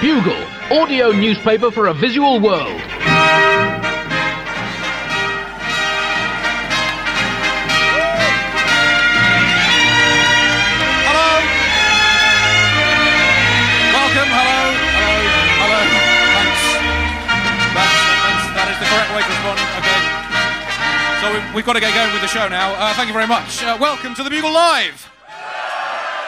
Bugle, audio newspaper for a visual world. Hello. Welcome. Hello. Hello. Hello. Thanks. That's, that's, that is the correct way to respond. Okay. So we've, we've got to get going with the show now. Uh, thank you very much. Uh, welcome to the Bugle Live.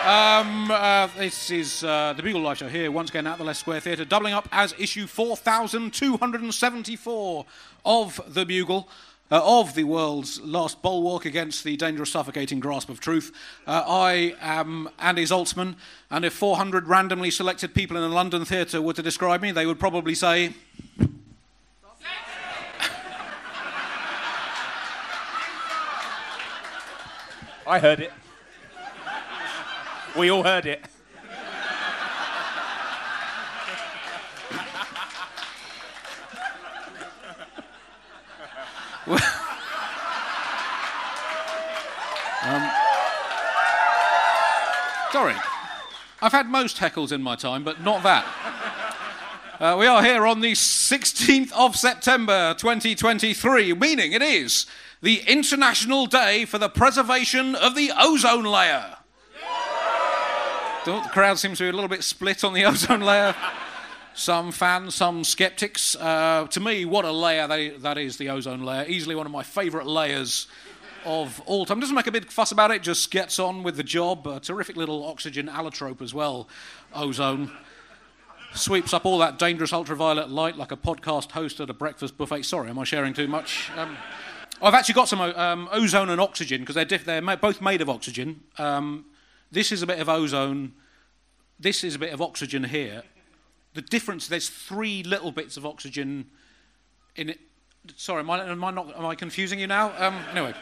Um, uh, this is uh, the Bugle Live Show here once again at the Leicester Square Theatre, doubling up as issue 4274 of the Bugle. Uh, of the world's last bulwark against the dangerous, suffocating grasp of truth. Uh, I am Andy Zaltzman, and if 400 randomly selected people in a London theatre were to describe me, they would probably say. I heard it. We all heard it. Sorry. I've had most heckles in my time, but not that. Uh, we are here on the 16th of September 2023, meaning it is the International Day for the Preservation of the Ozone Layer. The crowd seems to be a little bit split on the ozone layer. Some fans, some skeptics. Uh, to me, what a layer that, that is, the ozone layer. Easily one of my favourite layers of all time. Doesn't make a big fuss about it, just gets on with the job. A terrific little oxygen allotrope as well, ozone. Sweeps up all that dangerous ultraviolet light like a podcast host at a breakfast buffet. Sorry, am I sharing too much? Um, I've actually got some um, ozone and oxygen because they're, diff- they're ma- both made of oxygen. Um, this is a bit of ozone. This is a bit of oxygen here. The difference, there's three little bits of oxygen in it. Sorry, am I, am I, not, am I confusing you now? Um, anyway,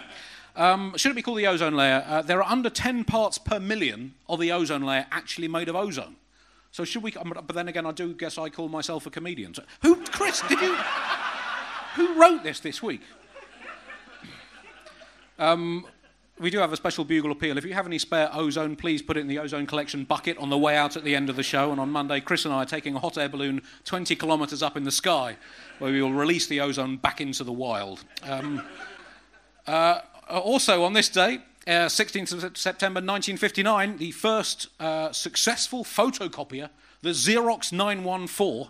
um, should it be called the ozone layer? Uh, there are under 10 parts per million of the ozone layer actually made of ozone. So should we? um, But then again, I do guess I call myself a comedian. So, who, Chris? Did you? Who wrote this this week? Um, we do have a special bugle appeal. If you have any spare ozone, please put it in the ozone collection bucket on the way out at the end of the show. And on Monday, Chris and I are taking a hot air balloon 20 kilometres up in the sky, where we will release the ozone back into the wild. Um, uh, also, on this day, uh, 16th of September 1959, the first uh, successful photocopier, the Xerox 914.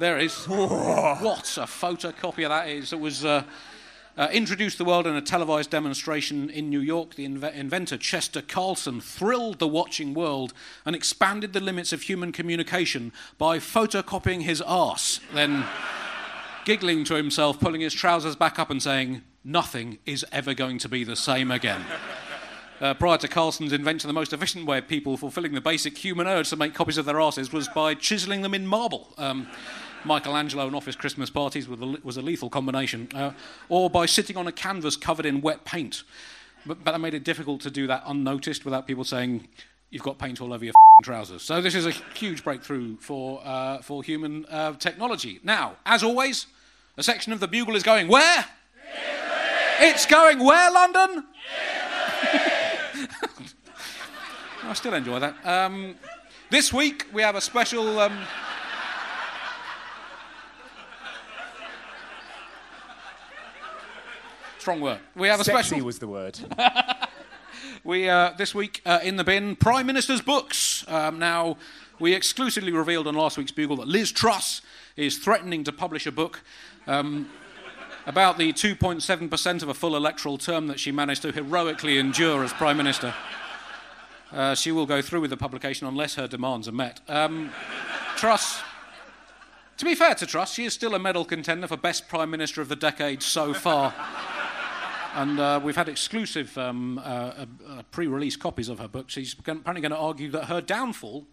There is. what a photocopier that is. It was. Uh, introduced the world in a televised demonstration in New York, the inve- inventor Chester Carlson thrilled the watching world and expanded the limits of human communication by photocopying his arse, then giggling to himself, pulling his trousers back up and saying, Nothing is ever going to be the same again. Uh, prior to Carlson's invention, the most efficient way of people fulfilling the basic human urge to make copies of their asses was by chiseling them in marble. Um, Michelangelo and office Christmas parties was a, lethal combination. Uh, or by sitting on a canvas covered in wet paint. But, but that made it difficult to do that unnoticed without people saying, you've got paint all over your f***ing trousers. So this is a huge breakthrough for, uh, for human uh, technology. Now, as always, a section of the bugle is going where? It's going where, London? I still enjoy that. Um, this week we have a special. Um, strong word. We have a Sexy special. was the word. We uh, this week uh, in the bin, Prime Minister's books. Um, now, we exclusively revealed on last week's Bugle that Liz Truss is threatening to publish a book um, about the 2.7% of a full electoral term that she managed to heroically endure as Prime Minister. Uh, she will go through with the publication unless her demands are met. Um, Truss. To be fair to Truss, she is still a medal contender for Best Prime Minister of the Decade so far. And uh, we've had exclusive um, uh, uh, uh, pre release copies of her book. She's apparently going to argue that her downfall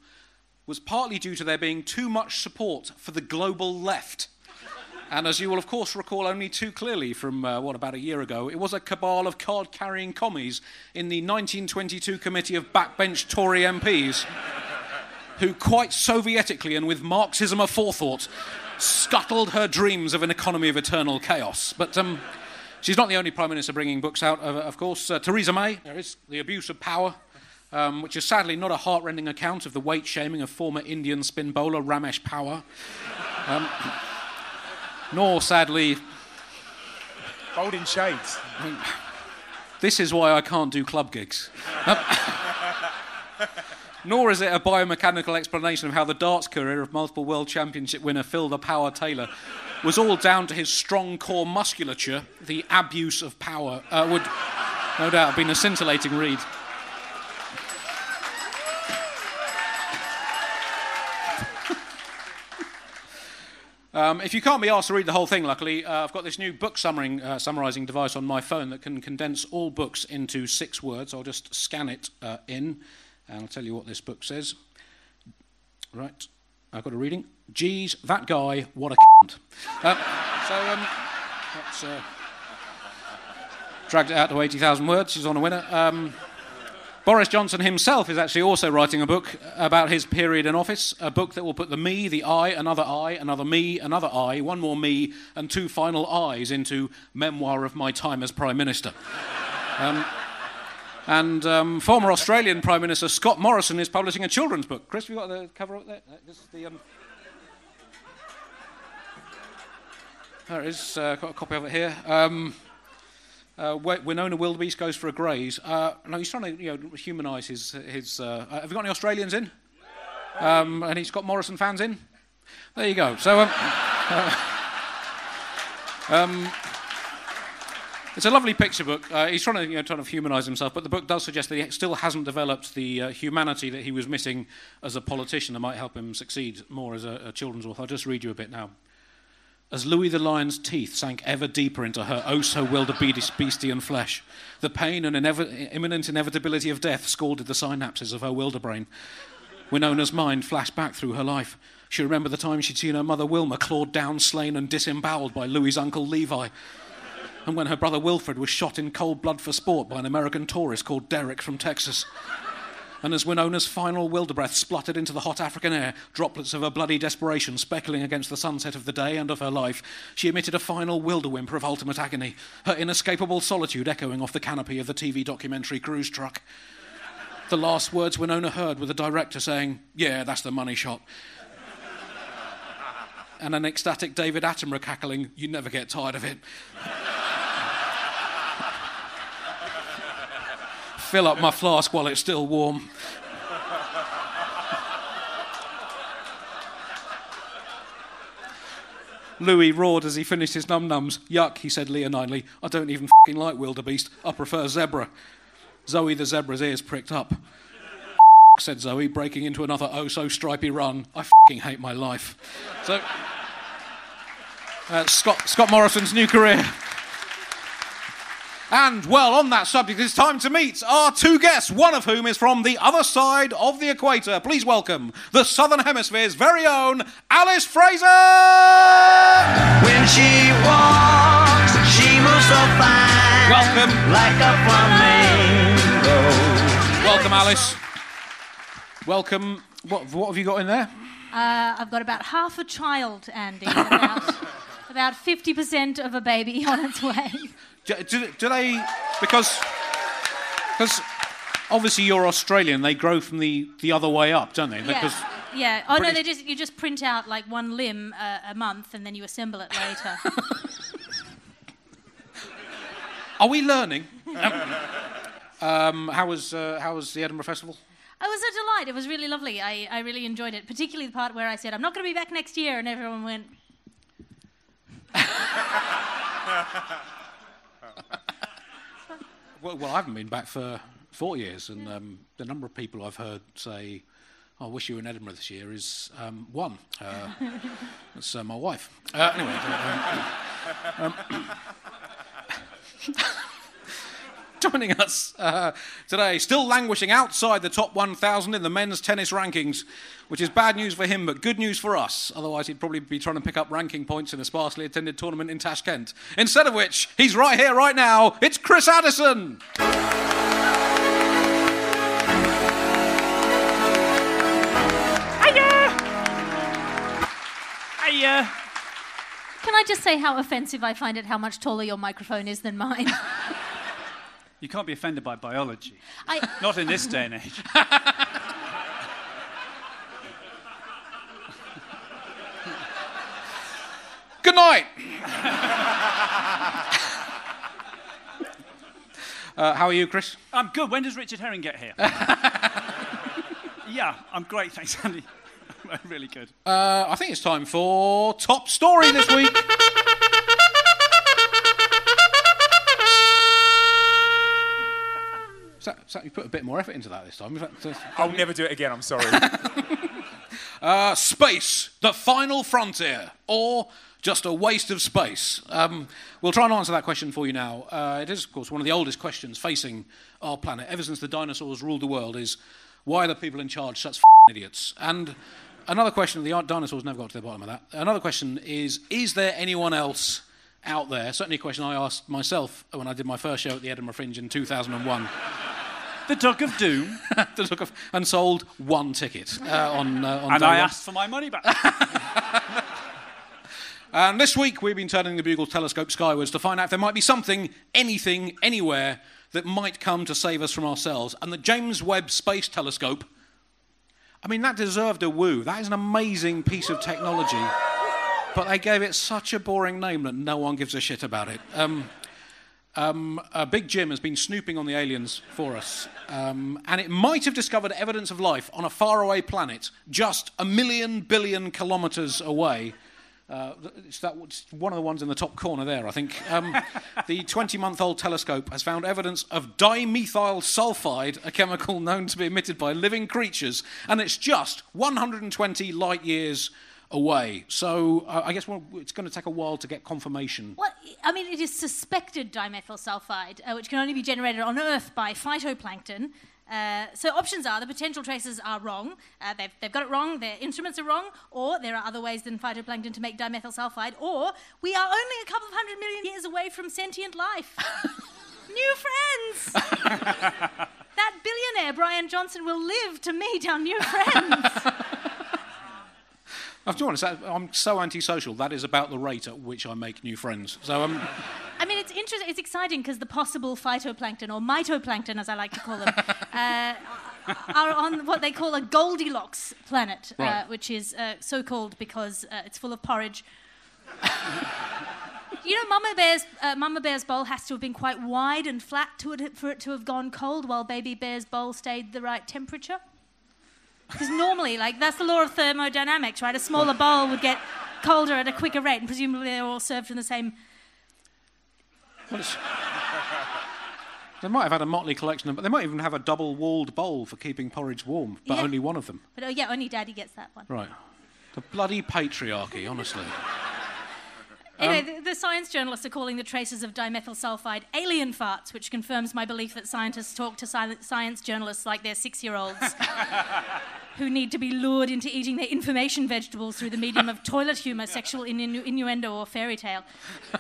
was partly due to there being too much support for the global left. And as you will, of course, recall only too clearly from, uh, what, about a year ago, it was a cabal of card carrying commies in the 1922 committee of backbench Tory MPs who, quite Sovietically and with Marxism aforethought, scuttled her dreams of an economy of eternal chaos. But um, she's not the only Prime Minister bringing books out, of, of course. Uh, Theresa May, there is The Abuse of Power. um, which is sadly not a heartrending account of the weight shaming of former Indian spin bowler Ramesh Powar. Um, nor, sadly, Bold in shades. this is why I can't do club gigs. Um, nor is it a biomechanical explanation of how the darts career of multiple world championship winner Phil the Power Taylor was all down to his strong core musculature. The abuse of power uh, would no doubt have been a scintillating read. Um, if you can't be asked to read the whole thing, luckily, uh, I've got this new book uh, summarizing device on my phone that can condense all books into six words. I'll just scan it uh, in, and I'll tell you what this book says. Right, I've got a reading. Geez, that guy, what a cunt. Uh, so, um, that's uh, dragged it out to 80,000 words. She's on a winner. Um, Boris Johnson himself is actually also writing a book about his period in office, a book that will put the me, the I, another I, another me, another I, one more me, and two final I's into Memoir of My Time as Prime Minister. Um, and um, former Australian Prime Minister Scott Morrison is publishing a children's book. Chris, have you got the cover up there? Uh, This is the. Um... There it is. Uh, got a copy of it here. Um, uh, Wi- Winona Wildebeest goes for a graze. Uh, no, he's trying to you know, humanise his. his uh, uh, have you got any Australians in? Um, and he's got Morrison fans in? There you go. So. Um, um, it's a lovely picture book. Uh, he's trying to, you know, trying to humanise himself, but the book does suggest that he still hasn't developed the uh, humanity that he was missing as a politician that might help him succeed more as a, a children's author. I'll just read you a bit now. As Louis the Lion's teeth sank ever deeper into her oh so wildebeestian flesh, the pain and inev- imminent inevitability of death scalded the synapses of her wilderbrain. Winona's mind flashed back through her life. She remembered the time she'd seen her mother Wilma clawed down, slain, and disemboweled by Louis's uncle Levi. And when her brother Wilfred was shot in cold blood for sport by an American tourist called Derek from Texas. And as Winona's final wilderbreath spluttered into the hot African air, droplets of her bloody desperation speckling against the sunset of the day and of her life, she emitted a final wilder whimper of ultimate agony, her inescapable solitude echoing off the canopy of the TV documentary Cruise Truck. The last words Winona heard were the director saying, Yeah, that's the money shot. And an ecstatic David Attenborough cackling, You never get tired of it. Fill up my flask while it's still warm. Louis roared as he finished his num nums. Yuck, he said leonidely. I don't even fing like wildebeest. I prefer zebra. Zoe the zebra's ears pricked up. said Zoe, breaking into another oh so stripy run. I fing hate my life. So, uh, Scott, Scott Morrison's new career. And, well, on that subject, it's time to meet our two guests, one of whom is from the other side of the equator. Please welcome the Southern Hemisphere's very own Alice Fraser! When she walks, she moves so fine. Welcome. Like a flamingo. Welcome, Alice. Welcome. What, what have you got in there? Uh, I've got about half a child, Andy, about, about 50% of a baby on its way. Do, do, do they. Because. Because obviously you're Australian, they grow from the, the other way up, don't they? Yeah. Yeah. Oh, no, they just, you just print out like one limb uh, a month and then you assemble it later. Are we learning? um, how, was, uh, how was the Edinburgh Festival? It was a delight. It was really lovely. I, I really enjoyed it, particularly the part where I said, I'm not going to be back next year, and everyone went, Well, well, I haven't been back for four years, and um, the number of people I've heard say, "I wish you were in Edinburgh this year," is um, one. Uh, that's uh, my wife. Uh, anyway, um, um, joining us uh, today, still languishing outside the top 1,000 in the men's tennis rankings, which is bad news for him, but good news for us. Otherwise, he'd probably be trying to pick up ranking points in a sparsely attended tournament in Tashkent. Instead of which, he's right here, right now. It's Chris Addison. Hiya! Can I just say how offensive I find it how much taller your microphone is than mine? You can't be offended by biology. I, Not in this day and age. Good night. uh, how are you, Chris? I'm good. When does Richard Herring get here? yeah, I'm great, thanks, Andy. I'm really good. Uh, I think it's time for top story this week. So, so you put a bit more effort into that this time. I'll never do it again, I'm sorry. Uh, space, the final frontier, or just a waste of space? Um, we'll try and answer that question for you now. Uh, it is, of course, one of the oldest questions facing our planet ever since the dinosaurs ruled the world. Is why are the people in charge such f***ing idiots? And another question: the dinosaurs never got to the bottom of that. Another question is: Is there anyone else out there? Certainly, a question I asked myself when I did my first show at the Edinburgh Fringe in 2001. The Duck of Doom. to look of, and sold one ticket uh, on, uh, on and I one. asked for my money back. And this week we've been turning the Bugle telescope skywards to find out if there might be something, anything, anywhere that might come to save us from ourselves. And the James Webb Space Telescope, I mean, that deserved a woo. That is an amazing piece of technology. But they gave it such a boring name that no one gives a shit about it. Um, um, uh, Big Jim has been snooping on the aliens for us, um, and it might have discovered evidence of life on a faraway planet just a million billion kilometres away. Uh, it's, that, it's one of the ones in the top corner there, I think. Um, the 20 month old telescope has found evidence of dimethyl sulfide, a chemical known to be emitted by living creatures, and it's just 120 light years away. So uh, I guess we'll, it's going to take a while to get confirmation. Well, I mean, it is suspected dimethyl sulfide, uh, which can only be generated on Earth by phytoplankton. Uh, so options are the potential traces are wrong. Uh, they've, they've got it wrong. Their instruments are wrong, or there are other ways than phytoplankton to make dimethyl sulfide, or we are only a couple of hundred million years away from sentient life. New friends. that billionaire Bryan Johnson will live to meet our new friends. To be honest, I'm so antisocial. That is about the rate at which I make new friends. So um, I mean, it's interesting. It's exciting because the possible phytoplankton or mytoplankton, as I like to call them, uh, are on what they call a Goldilocks planet, uh, which is uh, so called because uh, it's full of porridge. you know, Mama Bear's uh, Mama Bear's bowl has to have been quite wide and flat to it, for it to have gone cold, while Baby Bear's bowl stayed the right temperature. Because normally, like that's the law of thermodynamics, right? A smaller bowl would get colder at a quicker rate, and presumably they're all served in the same well, they might have had a motley collection, but they might even have a double-walled bowl for keeping porridge warm, but Yeah. only one of them. But oh yeah, only Daddy gets that one. Right. The bloody patriarchy, honestly. Anyway, the, the science journalists are calling the traces of dimethyl sulfide alien farts, which confirms my belief that scientists talk to sci- science journalists like they're six-year-olds who need to be lured into eating their information vegetables through the medium of toilet humour, sexual innu- innuendo, or fairy tale.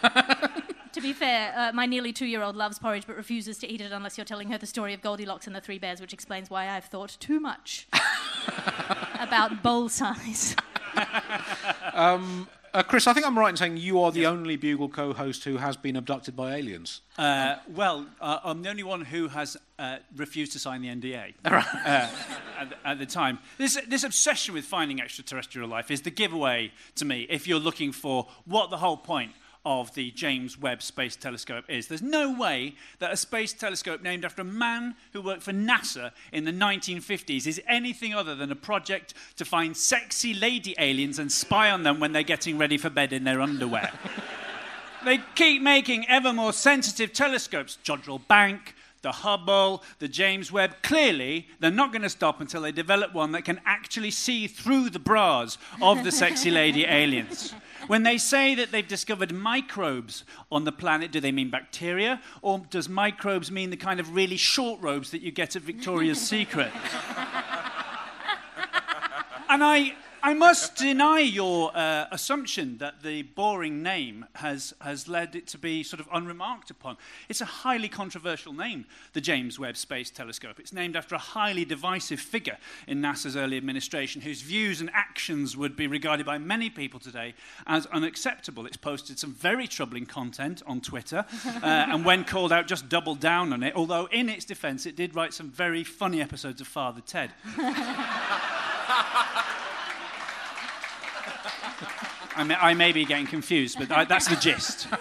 to be fair, uh, my nearly two-year-old loves porridge but refuses to eat it unless you're telling her the story of Goldilocks and the Three Bears, which explains why I've thought too much about bowl size. Uh, Chris, I think I'm right in saying you are the only Bugle co-host who has been abducted by aliens. Uh, well, uh, I'm the only one who has uh, refused to sign the NDA uh, at, at the time. This, this obsession with finding extraterrestrial life is the giveaway to me if you're looking for what the whole point of the James Webb Space Telescope is. There's no way that a space telescope named after a man who worked for NASA in the 1950s is anything other than a project to find sexy lady aliens and spy on them when they're getting ready for bed in their underwear. They keep making ever more sensitive telescopes. Jodrell Bank, the Hubble, the James Webb. Clearly, they're not going to stop until they develop one that can actually see through the bras of the sexy lady aliens. When they say that they've discovered microbes on the planet, do they mean bacteria? Or does microbes mean the kind of really short robes that you get at Victoria's Secret? And I, I must deny your uh, assumption that the boring name has, has led it to be sort of unremarked upon. It's a highly controversial name, the James Webb Space Telescope. It's named after a highly divisive figure in NASA's early administration whose views and actions would be regarded by many people today as unacceptable. It's posted some very troubling content on Twitter, uh, and when called out, just doubled down on it, although in its defense, it did write some very funny episodes of Father Ted. I may, I may be getting confused, but I, that's the gist.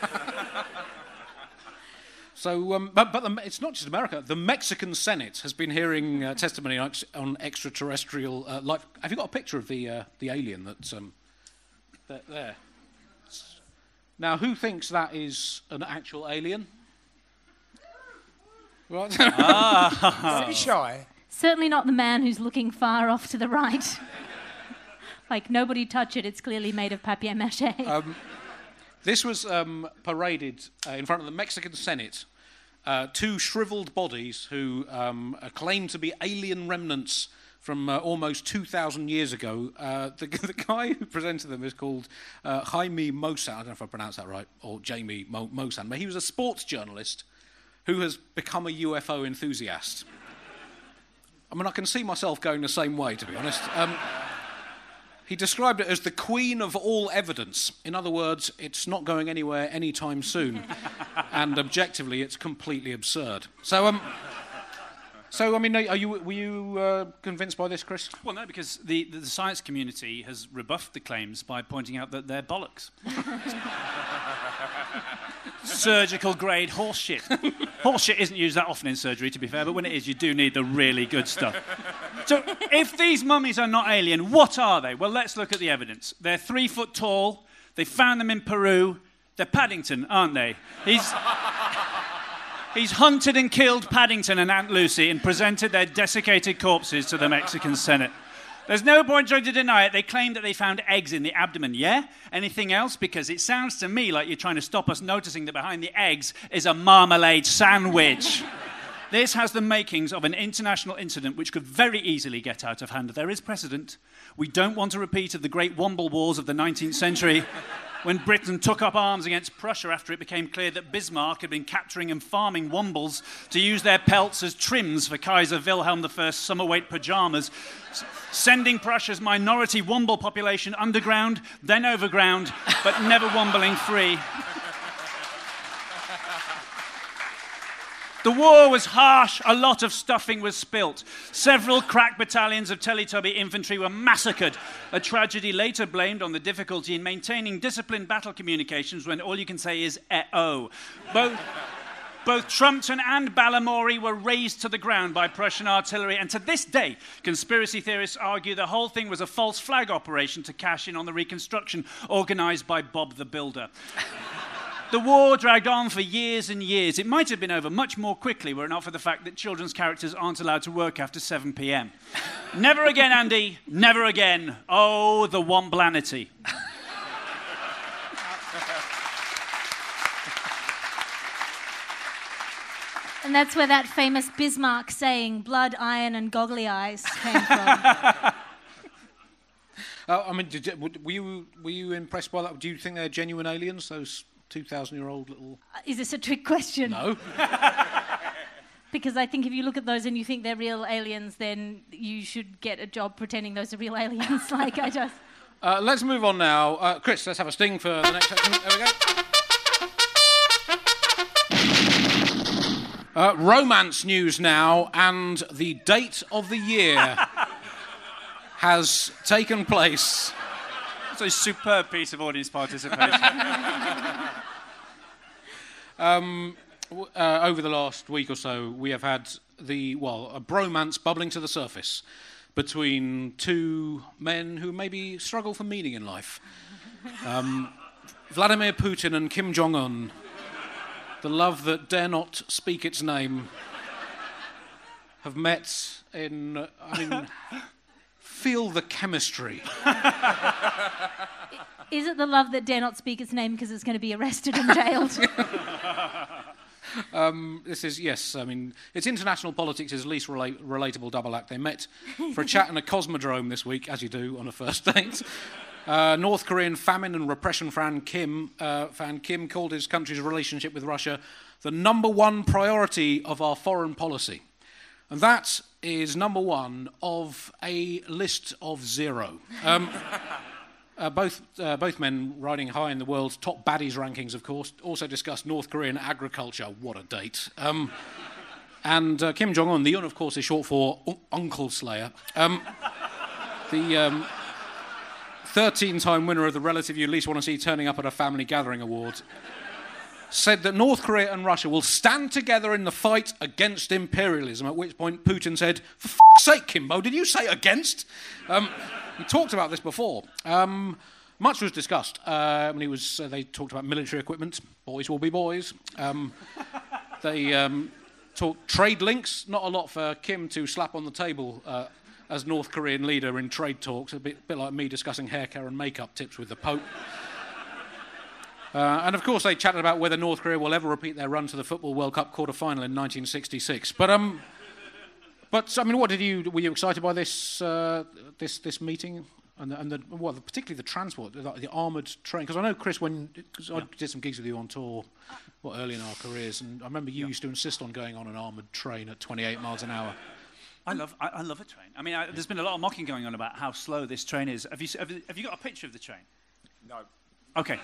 So, um, but, but the, it's not just America. The Mexican Senate has been hearing uh, testimony on, ex- on extraterrestrial uh, life. Have you got a picture of the uh, the alien that's um, that, there? Now, who thinks that is an actual alien? Right. Very shy. Certainly not the man who's looking far off to the right. Like, nobody touch it, it's clearly made of papier mache. This was um, paraded uh, in front of the Mexican Senate. Uh, two shriveled bodies who um, are claimed to be alien remnants from uh, almost 2,000 years ago. Uh, the, the guy who presented them is called uh, Jaime Maussan. I don't know if I pronounced that right, or Jamie Mo- Maussan, but he was a sports journalist who has become a UFO enthusiast. I mean, I can see myself going the same way, to be honest. Um, he described it as the queen of all evidence. In other words, it's not going anywhere anytime soon. and objectively, it's completely absurd. So, um, so I mean, are you, were you uh, convinced by this, Chris? Well, no, because the, the, the science community has rebuffed the claims by pointing out that they're bollocks. Surgical grade horseshit. Horseshit isn't used that often in surgery, to be fair, but when it is, you do need the really good stuff. So, if these mummies are not alien, what are they? Well, let's look at the evidence. They're three foot tall. They found them in Peru. They're Paddington, aren't they? He's. He's hunted and killed Paddington and Aunt Lucy and presented their desiccated corpses to the Mexican Senate. There's no point trying to deny it. They claim that they found eggs in the abdomen. Yeah? Anything else? Because it sounds to me like you're trying to stop us noticing that behind the eggs is a marmalade sandwich. This has the makings of an international incident which could very easily get out of hand. There is precedent. We don't want a repeat of the Great Womble Wars of the 19th century when Britain took up arms against Prussia after it became clear that Bismarck had been capturing and farming Wombles to use their pelts as trims for Kaiser Wilhelm I's summer weight pajamas, sending Prussia's minority Womble population underground, then overground, but never wombling free. The war was harsh. A lot of stuffing was spilt. Several crack battalions of Teletubby infantry were massacred. A tragedy later blamed on the difficulty in maintaining disciplined battle communications when all you can say is "eh-oh." Both, both Trumpton and Balamory were razed to the ground by Prussian artillery, and to this day, conspiracy theorists argue the whole thing was a false flag operation to cash in on the reconstruction organized by Bob the Builder. The war dragged on for years and years. It might have been over much more quickly were it not for the fact that children's characters aren't allowed to work after 7 p.m. never again, Andy. Never again. Oh, the womblanity. And that's where that famous Bismarck saying, blood, iron, and goggly eyes came from. Uh, I mean, did you, were you were you impressed by that? Do you think they're genuine aliens? Those two thousand year old little Is this a trick question? no. Because I think if you look at those and you think they're real aliens, then you should get a job pretending those are real aliens. like, I just. Uh, let's move on now. Uh, Chris, let's have a sting for the next section. There we go. Uh, romance news now, and the date of the year has taken place. It's a superb piece of audience participation. W- Uh, over the last week or so, we have had the, well, a bromance bubbling to the surface between two men who maybe struggle for meaning in life um, Vladimir Putin and Kim Jong un. The love that dare not speak its name have met in, I mean, feel the chemistry. Is it the love that dare not speak its name because it's going to be arrested and jailed? Um, this is, yes, I mean, it's international politics' is least rela- relatable double act. They met for a chat in a cosmodrome this week, as you do on a first date. Uh, North Korean famine and repression fan Kim, uh, fan Kim called his country's relationship with Russia the number one priority of our foreign policy. And that is number one of a list of zero. Um, uh, both, uh, both men riding high in the world's top baddies rankings, of course, also discussed North Korean agriculture. What a date. Um, and uh, Kim Jong un, the un, of course, is short for un- Uncle Slayer. Um, the 13 um, time winner of the relative you least want to see turning up at a family gathering award said that North Korea and Russia will stand together in the fight against imperialism, at which point Putin said, For fuck's sake, Kimbo, did you say against? Um, we talked about this before. Um, much was discussed. Uh, when he was, uh, they talked about military equipment. Boys will be boys. Um, they um, talked trade links. Not a lot for Kim to slap on the table uh, as North Korean leader in trade talks. A bit, bit like me discussing hair care and makeup tips with the Pope. Uh, and of course, they chatted about whether North Korea will ever repeat their run to the Football World Cup quarter final in 1966. But, um, but I mean, what did you, were you excited by this, uh, this, this meeting? And, the, and the, well, particularly the transport, the, the armoured train. Because I know, Chris, when cause yeah. I did some gigs with you on tour well, early in our careers, and I remember you yeah. used to insist on going on an armoured train at 28 miles an hour. I love, I, I love a train. I mean, I, there's been a lot of mocking going on about how slow this train is. Have you, have, have you got a picture of the train? No. Okay.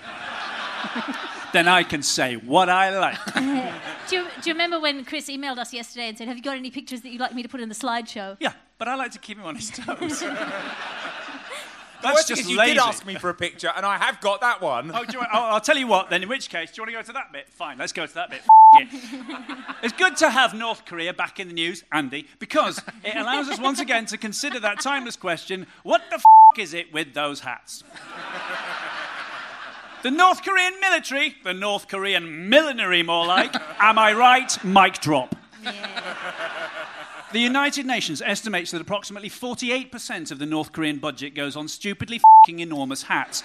then I can say what I like. do, you, do you remember when Chris emailed us yesterday and said, Have you got any pictures that you'd like me to put in the slideshow? Yeah, but I like to keep him on his toes. That's just you lazy. did ask me for a picture, and I have got that one. Oh, want, I'll, I'll, tell you what. Then, in which case, do you want to go to that bit? Fine, let's go to that bit. it's good to have North Korea back in the news, Andy, because it allows us once again to consider that timeless question: What the f- is it with those hats? The North Korean military, the North Korean millinery, more like. Am I right? Mic drop. Yeah. The United Nations estimates that approximately 48% of the North Korean budget goes on stupidly fing enormous hats.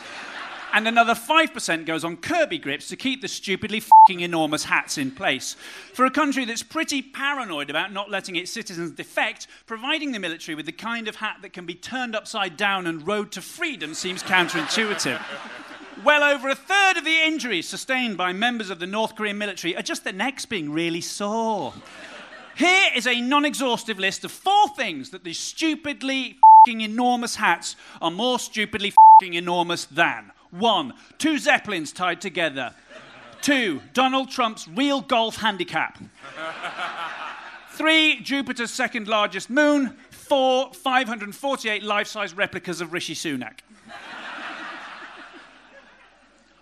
And another 5% goes on Kirby grips to keep the stupidly fing enormous hats in place. For a country that's pretty paranoid about not letting its citizens defect, providing the military with the kind of hat that can be turned upside down and rode to freedom seems counterintuitive. Well over a third of the injuries sustained by members of the North Korean military are just their necks being really sore. Here is a non exhaustive list of four things that these stupidly enormous hats are more stupidly enormous than. One, two Zeppelins tied together. Two, Donald Trump's real golf handicap. Three, Jupiter's second largest moon. Four, 548 life size replicas of Rishi Sunak.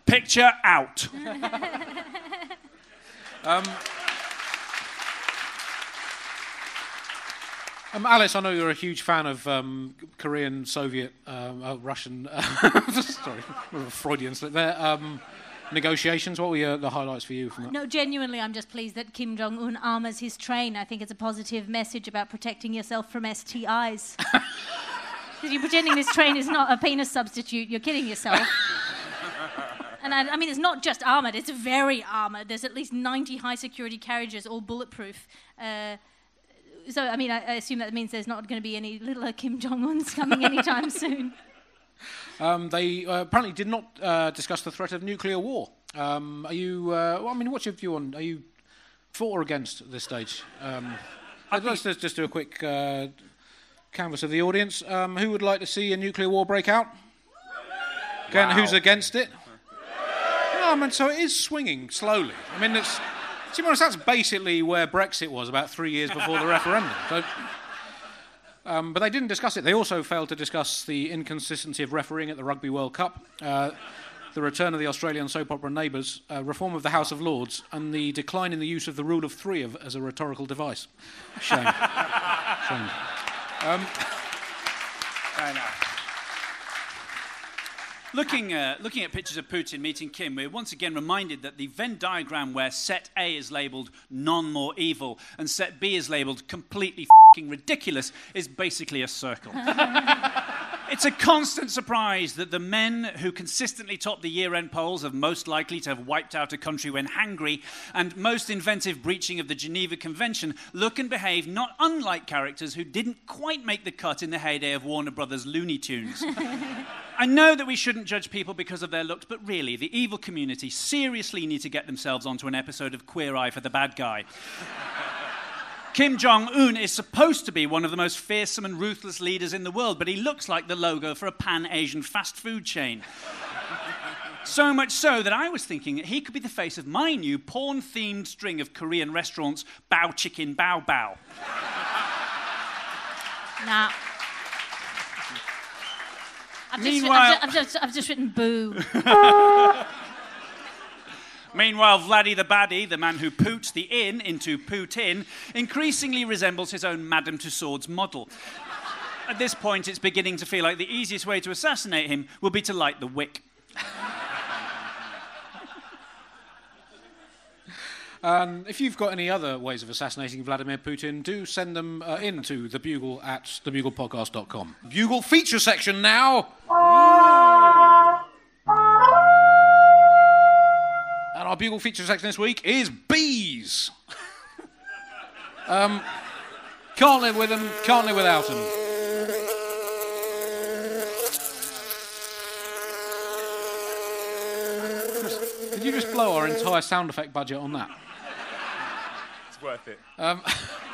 Picture out. um, um, Alice, I know you're a huge fan of um, Korean, Soviet, um, uh, Russian. Uh, sorry, a Freudian slip there. Um, negotiations. What were your, the highlights for you from that? No, genuinely, I'm just pleased that Kim Jong Un armors his train. I think it's a positive message about protecting yourself from STIs. Because you're pretending this train is not a penis substitute. You're kidding yourself. And I, I, mean, it's not just armoured, it's very armoured. There's at least 90 high security carriages, all bulletproof. Uh, so, I mean, I, I, assume that means there's not going to be any little Kim Jong uns coming anytime soon. Um, they uh, apparently did not uh, discuss the threat of nuclear war. Um, are you, uh, well, I mean, what's your view on, are you for or against at this stage? Um, let's just, just, do a quick uh, canvass of the audience. Um, who would like to see a nuclear war break out? Again, wow. who's against it? I mean, so it is swinging slowly. I mean, it's. To be honest, that's basically where Brexit was about three years before the referendum. So, um, but they didn't discuss it. They also failed to discuss the inconsistency of refereeing at the Rugby World Cup, uh, the return of the Australian soap opera Neighbours, uh, reform of the House of Lords, and the decline in the use of the rule of three of, as a rhetorical device. Shame. Shame. Um, I know. Looking, uh, looking at pictures of Putin meeting Kim, we're once again reminded that the Venn diagram where set A is labelled none more evil and set B is labelled completely fing ridiculous is basically a circle. It's a constant surprise that the men who consistently top the year end polls of most likely to have wiped out a country when hangry and most inventive breaching of the Geneva Convention look and behave not unlike characters who didn't quite make the cut in the heyday of Warner Brothers Looney Tunes. I know that we shouldn't judge people because of their looks, but really, the evil community seriously need to get themselves onto an episode of Queer Eye for the Bad Guy. Kim Jong un is supposed to be one of the most fearsome and ruthless leaders in the world, but he looks like the logo for a pan Asian fast food chain. so much so that I was thinking he could be the face of my new porn themed string of Korean restaurants, Bao Chicken Bao Bao. Nah. I've just, Meanwhile- I've, ju- I've just, I've just written boo. Meanwhile, Vladdy the Baddie, the man who poots the inn into Putin, increasingly resembles his own Madame Tussauds model. At this point, it's beginning to feel like the easiest way to assassinate him would be to light the wick. And if you've got any other ways of assassinating Vladimir Putin, do send them uh, in to the Bugle at thebuglepodcast.com. Bugle feature section now. Our Bugle feature section this week is bees. um, can't live with them, can't live without them. Did you just blow our entire sound effect budget on that? It's worth it.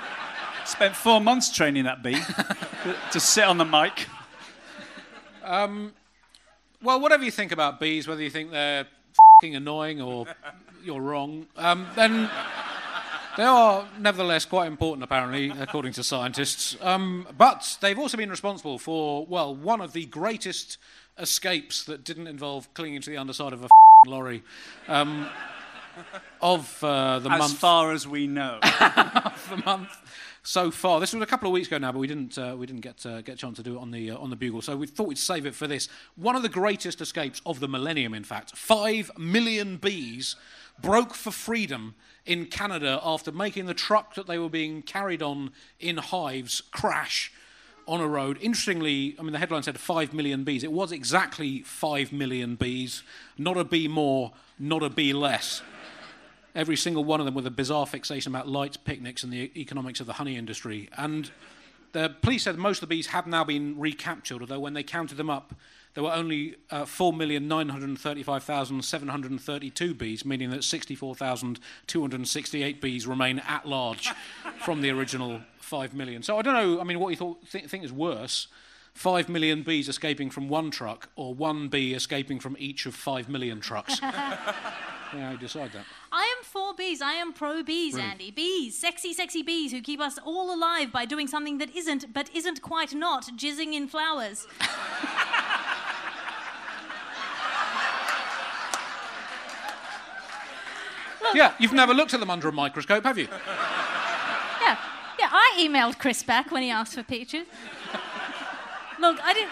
Spent four months training that bee to sit on the mic. Well, whatever you think about bees, whether you think they're annoying or you're wrong, um, then they are nevertheless quite important, apparently, according to scientists. Um, but they've also been responsible for, well, one of the greatest escapes that didn't involve clinging to the underside of a lorry um, of uh, the As month. As far as we know. the month so far. This was a couple of weeks ago now, but we didn't uh, we didn't get uh, get a chance to do it on the uh, on the bugle. So we thought we'd save it for this. One of the greatest escapes of the millennium, in fact. Five million bees broke for freedom in Canada after making the truck that they were being carried on in hives crash on a road. Interestingly, I mean, the headline said 5 million bees. It was exactly 5 million bees, not a bee more, not a bee less. Every single one of them with a bizarre fixation about lights, picnics, and the economics of the honey industry. And the police said most of the bees have now been recaptured, although when they counted them up, there were only uh, 4,935,732 bees, meaning that 64,268 bees remain at large from the original 5 million. So I don't know, I mean, what you thought, th- think is worse 5 million bees escaping from one truck, or one bee escaping from each of 5 million trucks? yeah, you decide that. I am for bees. I am pro bees, Andy. Bees, sexy, sexy bees who keep us all alive by doing something that isn't, but isn't quite not, jizzing in flowers. Yeah, you've never looked at them under a microscope, have you? Yeah, yeah. I emailed Chris back when he asked for pictures. Look, I didn't.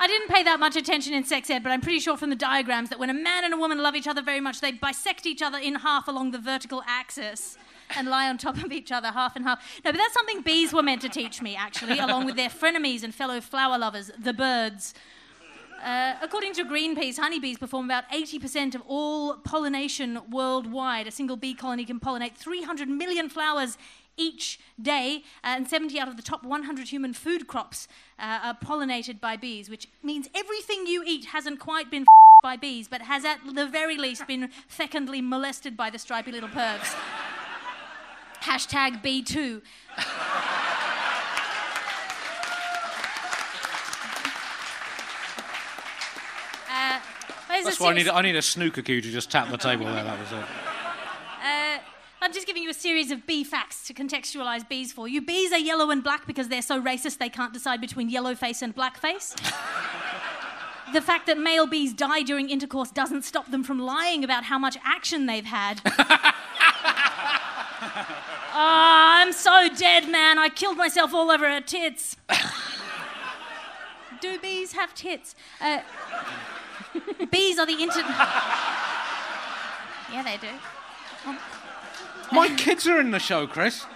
I didn't pay that much attention in sex ed, but I'm pretty sure from the diagrams that when a man and a woman love each other very much, they bisect each other in half along the vertical axis and lie on top of each other, half and half. No, but that's something bees were meant to teach me, actually, along with their frenemies and fellow flower lovers, the birds. Uh, according to Greenpeace, honeybees perform about 80% of all pollination worldwide. A single bee colony can pollinate 300 million flowers each day, and 70 out of the top 100 human food crops uh, are pollinated by bees, which means everything you eat hasn't quite been by bees, but has at the very least been fecundly molested by the stripy little pervs. Hashtag B2. Uh, That's why I need, I need a snooker cue to just tap the table there. That was it. Uh, I'm just giving you a series of bee facts to contextualize bees for you. Bees are yellow and black because they're so racist they can't decide between yellow face and black face. the fact that male bees die during intercourse doesn't stop them from lying about how much action they've had. Ah, I'm so dead, man. I killed myself all over her tits. Do bees have tits? Uh, bees are the inter. yeah, they do. My kids are in the show, Chris.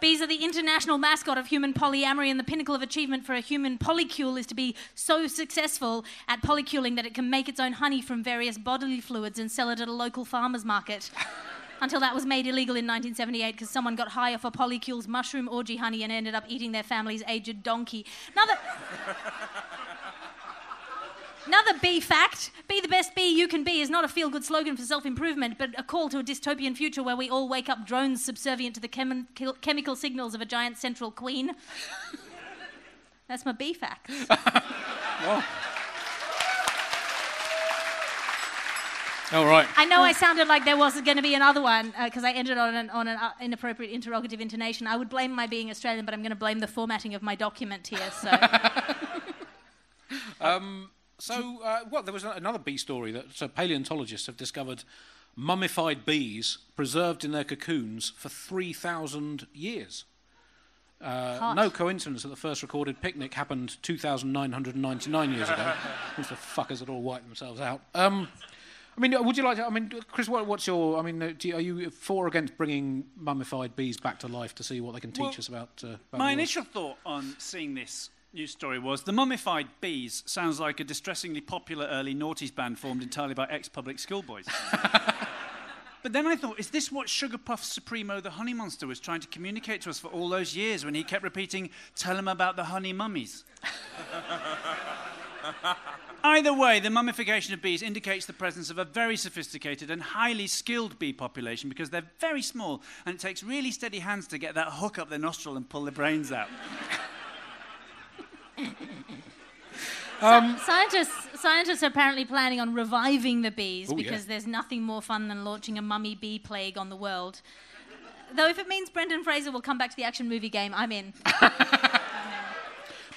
Bees are the international mascot of human polyamory, and the pinnacle of achievement for a human polycule is to be so successful at polyculing that it can make its own honey from various bodily fluids and sell it at a local farmer's market. Until that was made illegal in 1978 because someone got high off a polycule's mushroom orgy honey and ended up eating their family's aged donkey. Now that. Another bee fact be the best bee you can be is not a feel good slogan for self improvement, but a call to a dystopian future where we all wake up drones subservient to the chem- chemical signals of a giant central queen. That's my bee fact. All right. I know I sounded like there wasn't going to be another one because uh, I ended on an, on an uh, inappropriate interrogative intonation. I would blame my being Australian, but I'm going to blame the formatting of my document here. So. um, so, uh, well, there was another bee story that so paleontologists have discovered mummified bees preserved in their cocoons for 3,000 years. Uh, no coincidence that the first recorded picnic happened 2,999 years ago. Once the fuckers had all wiped themselves out. Um, I mean, would you like to? I mean, Chris, what, what's your? I mean, uh, you, are you for or against bringing mummified bees back to life to see what they can teach well, us about? Uh, about my initial thought on seeing this news story was the mummified bees sounds like a distressingly popular early noughties band formed entirely by ex-public schoolboys. but then I thought, is this what Sugarpuff Supremo the Honey Monster was trying to communicate to us for all those years when he kept repeating, tell him about the honey mummies? Either way, the mummification of bees indicates the presence of a very sophisticated and highly skilled bee population because they're very small and it takes really steady hands to get that hook up their nostril and pull their brains out. Um, scientists, scientists are apparently planning on reviving the bees Ooh, because yeah. there's nothing more fun than launching a mummy bee plague on the world. Though if it means Brendan Fraser will come back to the action movie game, I'm in. but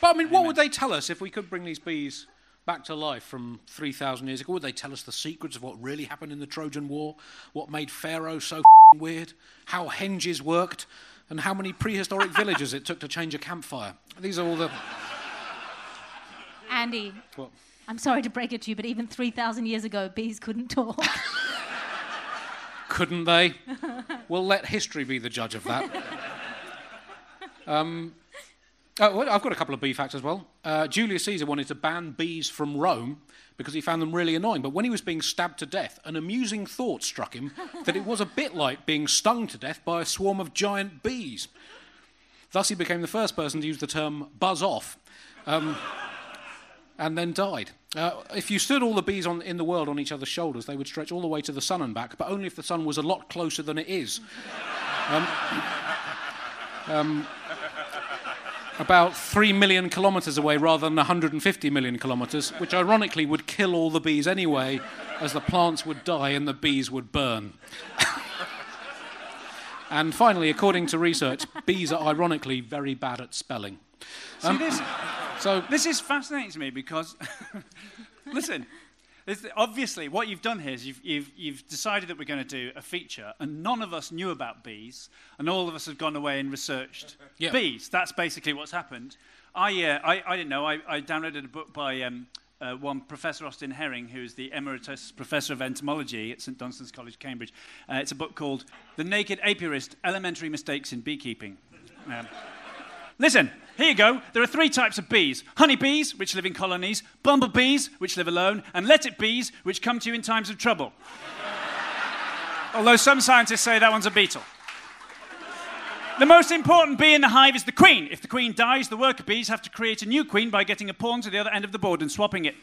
I mean, what would they tell us if we could bring these bees back to life from 3,000 years ago? Would they tell us the secrets of what really happened in the Trojan War? What made Pharaoh so weird? How henges worked? And how many prehistoric villages it took to change a campfire? These are all the. Andy, what? I'm sorry to break it to you, but even 3,000 years ago, bees couldn't talk. couldn't they? we'll let history be the judge of that. Um, oh, well, I've got a couple of bee facts as well. Uh, Julius Caesar wanted to ban bees from Rome because he found them really annoying. But when he was being stabbed to death, an amusing thought struck him that it was a bit like being stung to death by a swarm of giant bees. Thus, he became the first person to use the term buzz off. Um, and then died. Uh, if you stood all the bees on, in the world on each other's shoulders, they would stretch all the way to the sun and back, but only if the sun was a lot closer than it is. Um, um, about 3 million kilometres away rather than 150 million kilometres, which ironically would kill all the bees anyway, as the plants would die and the bees would burn. and finally, according to research, bees are ironically very bad at spelling. Um, See, this, so this is fascinating to me because, listen, obviously what you've done here is you've, you've, you've decided that we're going to do a feature, and none of us knew about bees, and all of us have gone away and researched yeah. bees. That's basically what's happened. I, uh, I, I didn't know. I, I downloaded a book by um, uh, one Professor Austin Herring, who's the Emeritus Professor of Entomology at St Dunstan's College, Cambridge. Uh, it's a book called The Naked Apiarist Elementary Mistakes in Beekeeping. Um, listen, here you go. There are three types of bees honeybees, which live in colonies, bumblebees, which live alone, and let it bees, which come to you in times of trouble. Although some scientists say that one's a beetle. The most important bee in the hive is the queen. If the queen dies, the worker bees have to create a new queen by getting a pawn to the other end of the board and swapping it.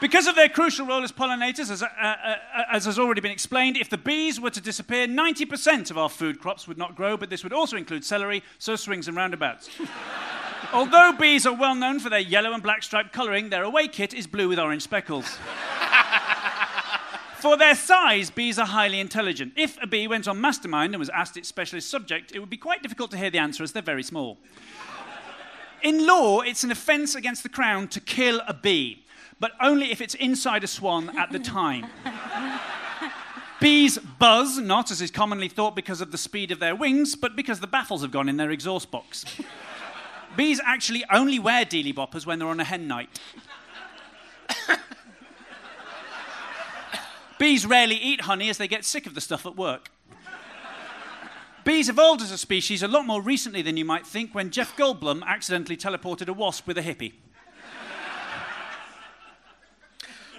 Because of their crucial role as pollinators, as, uh, uh, as, has already been explained, if the bees were to disappear, 90% of our food crops would not grow, but this would also include celery, so swings and roundabouts. Although bees are well known for their yellow and black striped colouring, their away kit is blue with orange speckles. For their size, bees are highly intelligent. If a bee went on Mastermind and was asked its specialist subject, it would be quite difficult to hear the answer as they're very small. In law, it's an offence against the Crown to kill a bee but only if it's inside a swan at the time. Bees buzz, not as is commonly thought because of the speed of their wings, but because the baffles have gone in their exhaust box. Bees actually only wear dealy boppers when they're on a hen night. Bees rarely eat honey as they get sick of the stuff at work. Bees evolved as a species a lot more recently than you might think when Jeff Goldblum accidentally teleported a wasp with a hippie.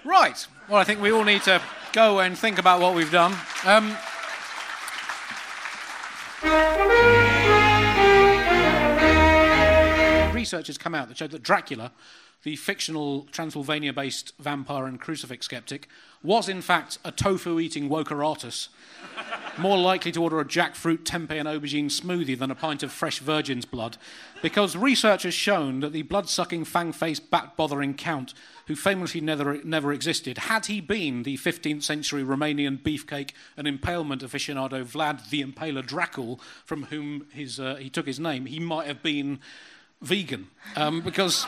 Right. Well, I think we all need to go and think about what we've done. Um, research has come out that showed that Dracula, the fictional Transylvania based vampire and crucifix skeptic, was in fact a tofu eating Wokeratus, more likely to order a jackfruit, tempeh, and aubergine smoothie than a pint of fresh virgin's blood, because research has shown that the blood sucking, fang faced, bat bothering count, who famously never, never existed, had he been the 15th century Romanian beefcake and impalement aficionado Vlad the Impaler Dracul, from whom his, uh, he took his name, he might have been vegan. Um, because.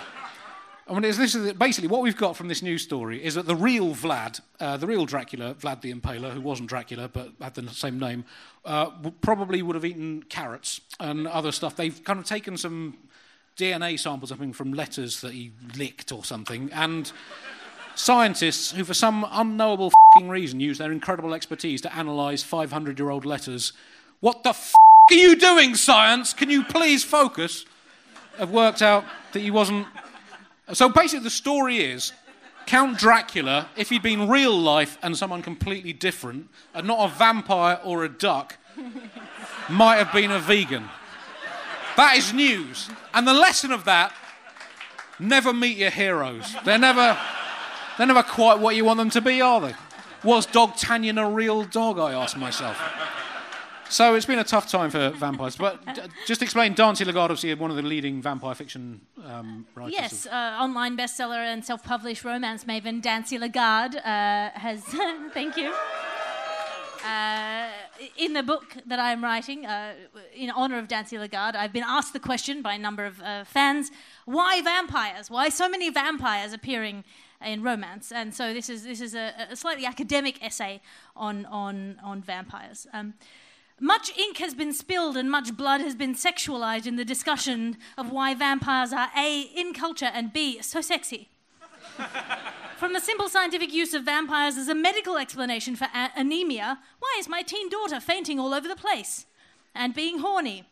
I mean, this is basically what we've got from this news story is that the real Vlad, uh, the real Dracula, Vlad the Impaler, who wasn't Dracula but had the same name, uh, probably would have eaten carrots and other stuff. They've kind of taken some DNA samples, I think, from letters that he licked or something, and scientists who, for some unknowable reason, use their incredible expertise to analyse 500 year old letters. What the f are you doing, science? Can you please focus? Have worked out that he wasn't so basically, the story is Count Dracula, if he'd been real life and someone completely different, and not a vampire or a duck, might have been a vegan. That is news. And the lesson of that never meet your heroes. They're never, they're never quite what you want them to be, are they? Was Dog Dogtanian a real dog, I ask myself. So it's been a tough time for vampires. But d- just explain, Dancy Lagarde, obviously one of the leading vampire fiction um, writers. Yes, uh, online bestseller and self-published romance maven Dancy Lagarde uh, has. thank you. Uh, in the book that I am writing, uh, in honor of Dancy Lagarde, I've been asked the question by a number of uh, fans: Why vampires? Why so many vampires appearing in romance? And so this is this is a, a slightly academic essay on on on vampires. Um, much ink has been spilled and much blood has been sexualized in the discussion of why vampires are A, in culture, and B, so sexy. From the simple scientific use of vampires as a medical explanation for a- anemia, why is my teen daughter fainting all over the place? And being horny.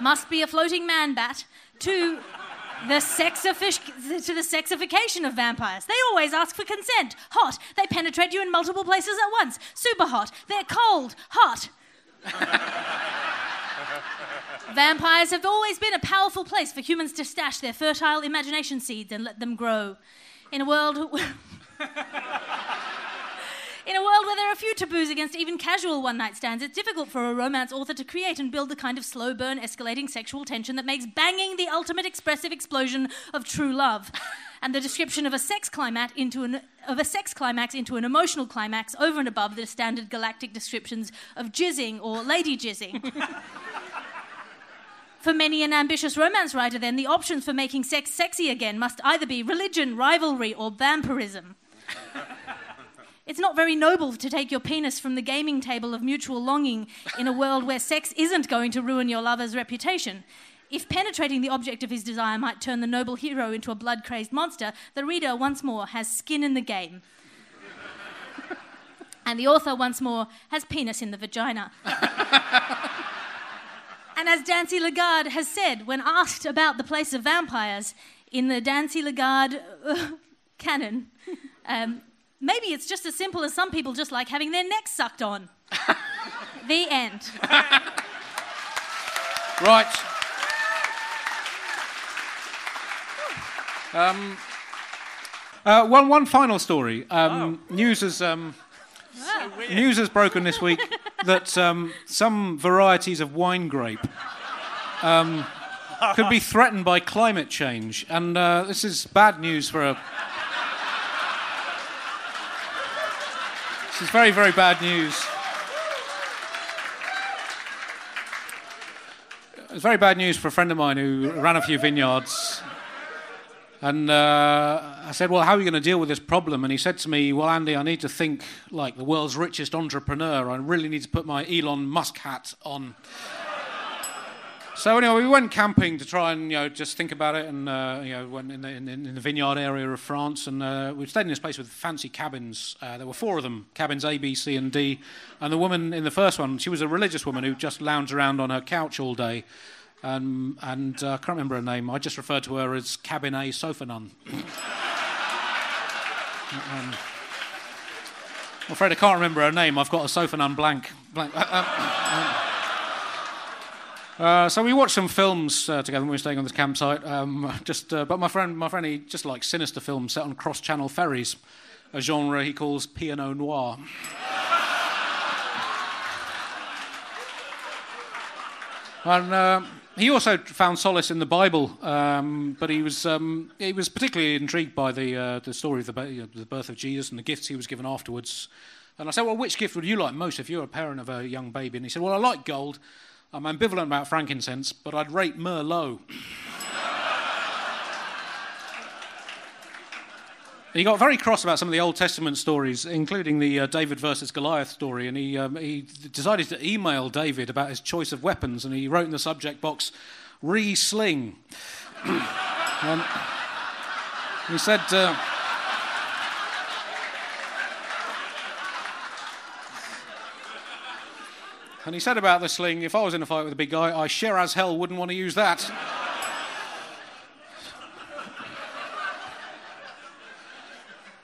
Must be a floating man bat. To the sexifi- to the sexification of vampires. They always ask for consent. Hot. They penetrate you in multiple places at once. Super hot. They're cold. Hot. Vampires have always been a powerful place for humans to stash their fertile imagination seeds and let them grow. In a world. In a world where there are a few taboos against even casual one night stands, it's difficult for a romance author to create and build the kind of slow burn, escalating sexual tension that makes banging the ultimate expressive explosion of true love. And the description of a sex climax into an of a sex climax into an emotional climax over and above the standard galactic descriptions of jizzing or lady jizzing. For many an ambitious romance writer, then, the options for making sex sexy again must either be religion, rivalry, or vampirism. It's not very noble to take your penis from the gaming table of mutual longing in a world where sex isn't going to ruin your lover's reputation. If penetrating the object of his desire might turn the noble hero into a blood crazed monster, the reader once more has skin in the game. and the author once more has penis in the vagina. and as Dancy Lagarde has said, when asked about the place of vampires in the Dancy Lagarde uh, canon, um, Maybe it's just as simple as some people just like having their necks sucked on. the end. Right. Um, uh, one, one final story. Um, News has um, news has broken this week that um, some varieties of wine grape um, could be threatened by climate change, and uh, this is bad news for a. This is very, very bad news. It's very bad news for a friend of mine who ran a few vineyards. And uh, I said, Well, how are you going to deal with this problem? And he said to me, Well, Andy, I need to think like the world's richest entrepreneur. I really need to put my Elon Musk hat on. So anyway, we went camping to try and you know just think about it, and uh, you know went in the, in, in the vineyard area of France, and uh, we stayed in this place with fancy cabins. Uh, there were four of them, cabins A, B, C, and D. And the woman in the first one, she was a religious woman who just lounged around on her couch all day, um, and uh, I can't remember her name. I just referred to her as Cabin A Sofa Nun. um, I'm afraid I can't remember her name. I've got a sofa nun blank. blank. Uh, uh, so we watched some films uh, together when we were staying on this campsite. Um, just, uh, but my friend, my friend, he just likes sinister films set on cross-channel ferries, a genre he calls piano noir. and uh, he also found solace in the Bible, um, but he was um, he was particularly intrigued by the uh, the story of the, the birth of Jesus and the gifts he was given afterwards. And I said, well, which gift would you like most if you're a parent of a young baby? And he said, well, I like gold. I'm ambivalent about frankincense, but I'd rate Merlot. he got very cross about some of the Old Testament stories, including the uh, David versus Goliath story, and he, um, he decided to email David about his choice of weapons, and he wrote in the subject box, re sling. he said, uh, And he said about the sling, if I was in a fight with a big guy, I sure as hell wouldn't want to use that.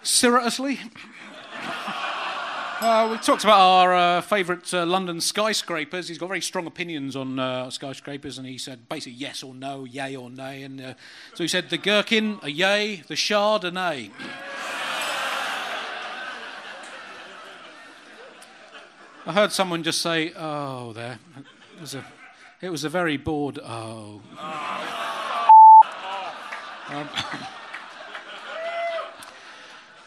Seriously? Uh, we talked about our uh, favourite uh, London skyscrapers. He's got very strong opinions on uh, skyscrapers, and he said basically yes or no, yay or nay. And uh, so he said the Gherkin, a yay, the Shard, a nay. I heard someone just say, "Oh, there." It was a, it was a very bored oh. um,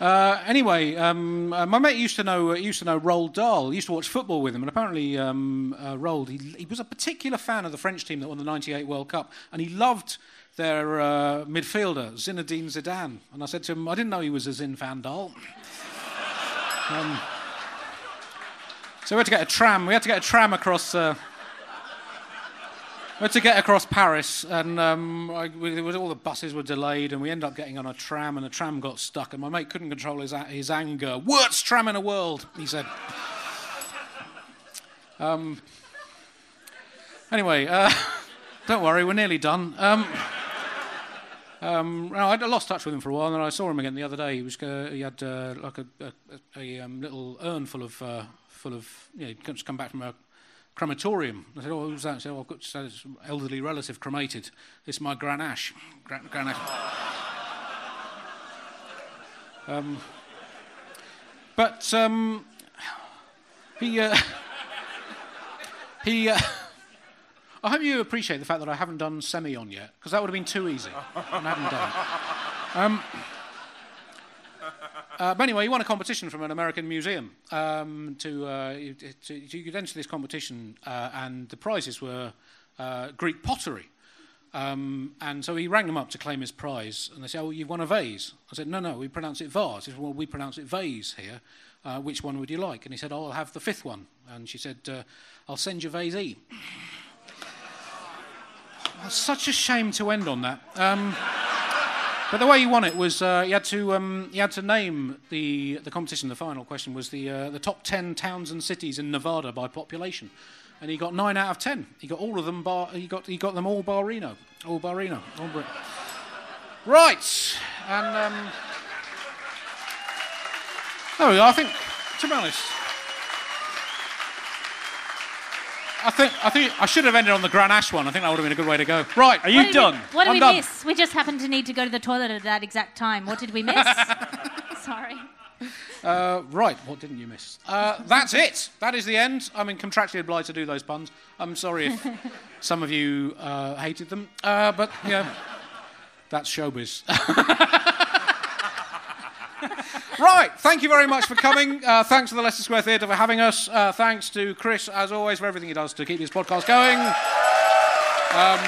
uh, anyway, um, uh, my mate used to know uh, used to know Roald Dahl. He used to watch football with him, and apparently um, uh, Roald he, he, was a particular fan of the French team that won the '98 World Cup, and he loved their uh, midfielder Zinedine Zidane. And I said to him, I didn't know he was a Zin van Dahl. Um, so we had to get a tram. We had to get a tram across. Uh, we had to get across Paris, and um, I, we, all the buses were delayed, and we ended up getting on a tram, and the tram got stuck, and my mate couldn't control his, his anger. Worst tram in the world, he said. Um, anyway, uh, don't worry, we're nearly done. Um, um, I lost touch with him for a while, and then I saw him again the other day. He was uh, he had uh, like a, a, a um, little urn full of uh, full of, you know, just come back from a crematorium. I said, oh, who's that? I said, oh, I've got an elderly relative cremated. It's my Gran Ash. Gran, Gran Ash. um, but um, he, uh, he, uh, I hope you appreciate the fact that I haven't done semi on yet, because that would have been too easy. I haven't done it. Um, uh, but anyway, he won a competition from an American museum to, uh, to, could enter this competition, uh, and the prizes were uh, Greek pottery. Um, and so he rang them up to claim his prize, and they said, "Oh, you've won a vase." I said, "No, no, we pronounce it vase." He said, "Well, we pronounce it vase here. Uh, which one would you like?" And he said, "Oh, I'll have the fifth one." And she said, uh, "I'll send you vase E." such a shame to end on that. Um, but the way he won it was uh, had to um, had to name the the competition. The final question was the uh, the top ten towns and cities in Nevada by population, and he got nine out of ten. He got all of them bar he got he got them all bar Reno, all bar Reno, all Right, and um. I think to be honest. I think I think I should have ended on the Gran Ash one. I think that would have been a good way to go. Right, are you what done? We, what did I'm we done. miss? We just happened to need to go to the toilet at that exact time. What did we miss? Sorry. Uh, right, what didn't you miss? Uh, that's it. That is the end. I'm in contractually obliged to do those puns. I'm sorry if some of you uh, hated them, uh, but yeah, that's showbiz. thank you very much for coming. Uh, thanks to the Leicester Square Theatre for having us. Uh, thanks to Chris, as always, for everything he does to keep this podcast going. Um,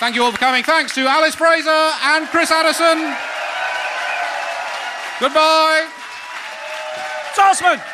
thank you all for coming. Thanks to Alice Fraser and Chris Addison. Goodbye. Zaltzman!